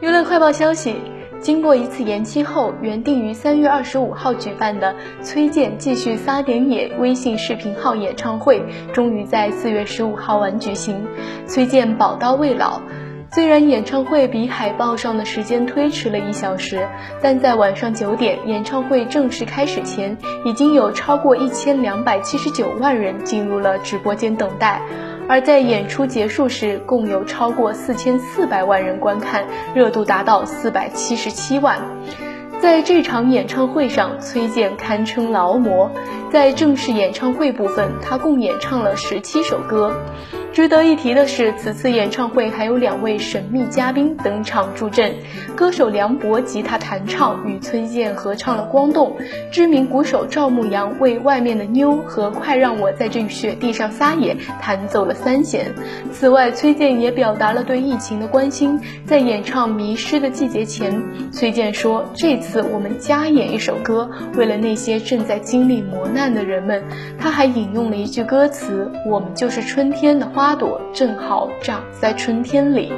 娱乐快报消息：经过一次延期后，原定于三月二十五号举办的崔健继续撒点野微信视频号演唱会，终于在四月十五号晚举行。崔健宝刀未老。虽然演唱会比海报上的时间推迟了一小时，但在晚上九点演唱会正式开始前，已经有超过一千两百七十九万人进入了直播间等待。而在演出结束时，共有超过四千四百万人观看，热度达到四百七十七万。在这场演唱会上，崔健堪称劳模。在正式演唱会部分，他共演唱了十七首歌。值得一提的是，此次演唱会还有两位神秘嘉宾登场助阵。歌手梁博吉他弹唱，与崔健合唱了《光动》；知名鼓手赵牧阳为《外面的妞》和《快让我在这雪地上撒野》弹奏了三弦。此外，崔健也表达了对疫情的关心。在演唱《迷失的季节》前，崔健说：“这次我们加演一首歌，为了那些正在经历磨难的人们。”他还引用了一句歌词：“我们就是春天的花。”花朵正好长在春天里。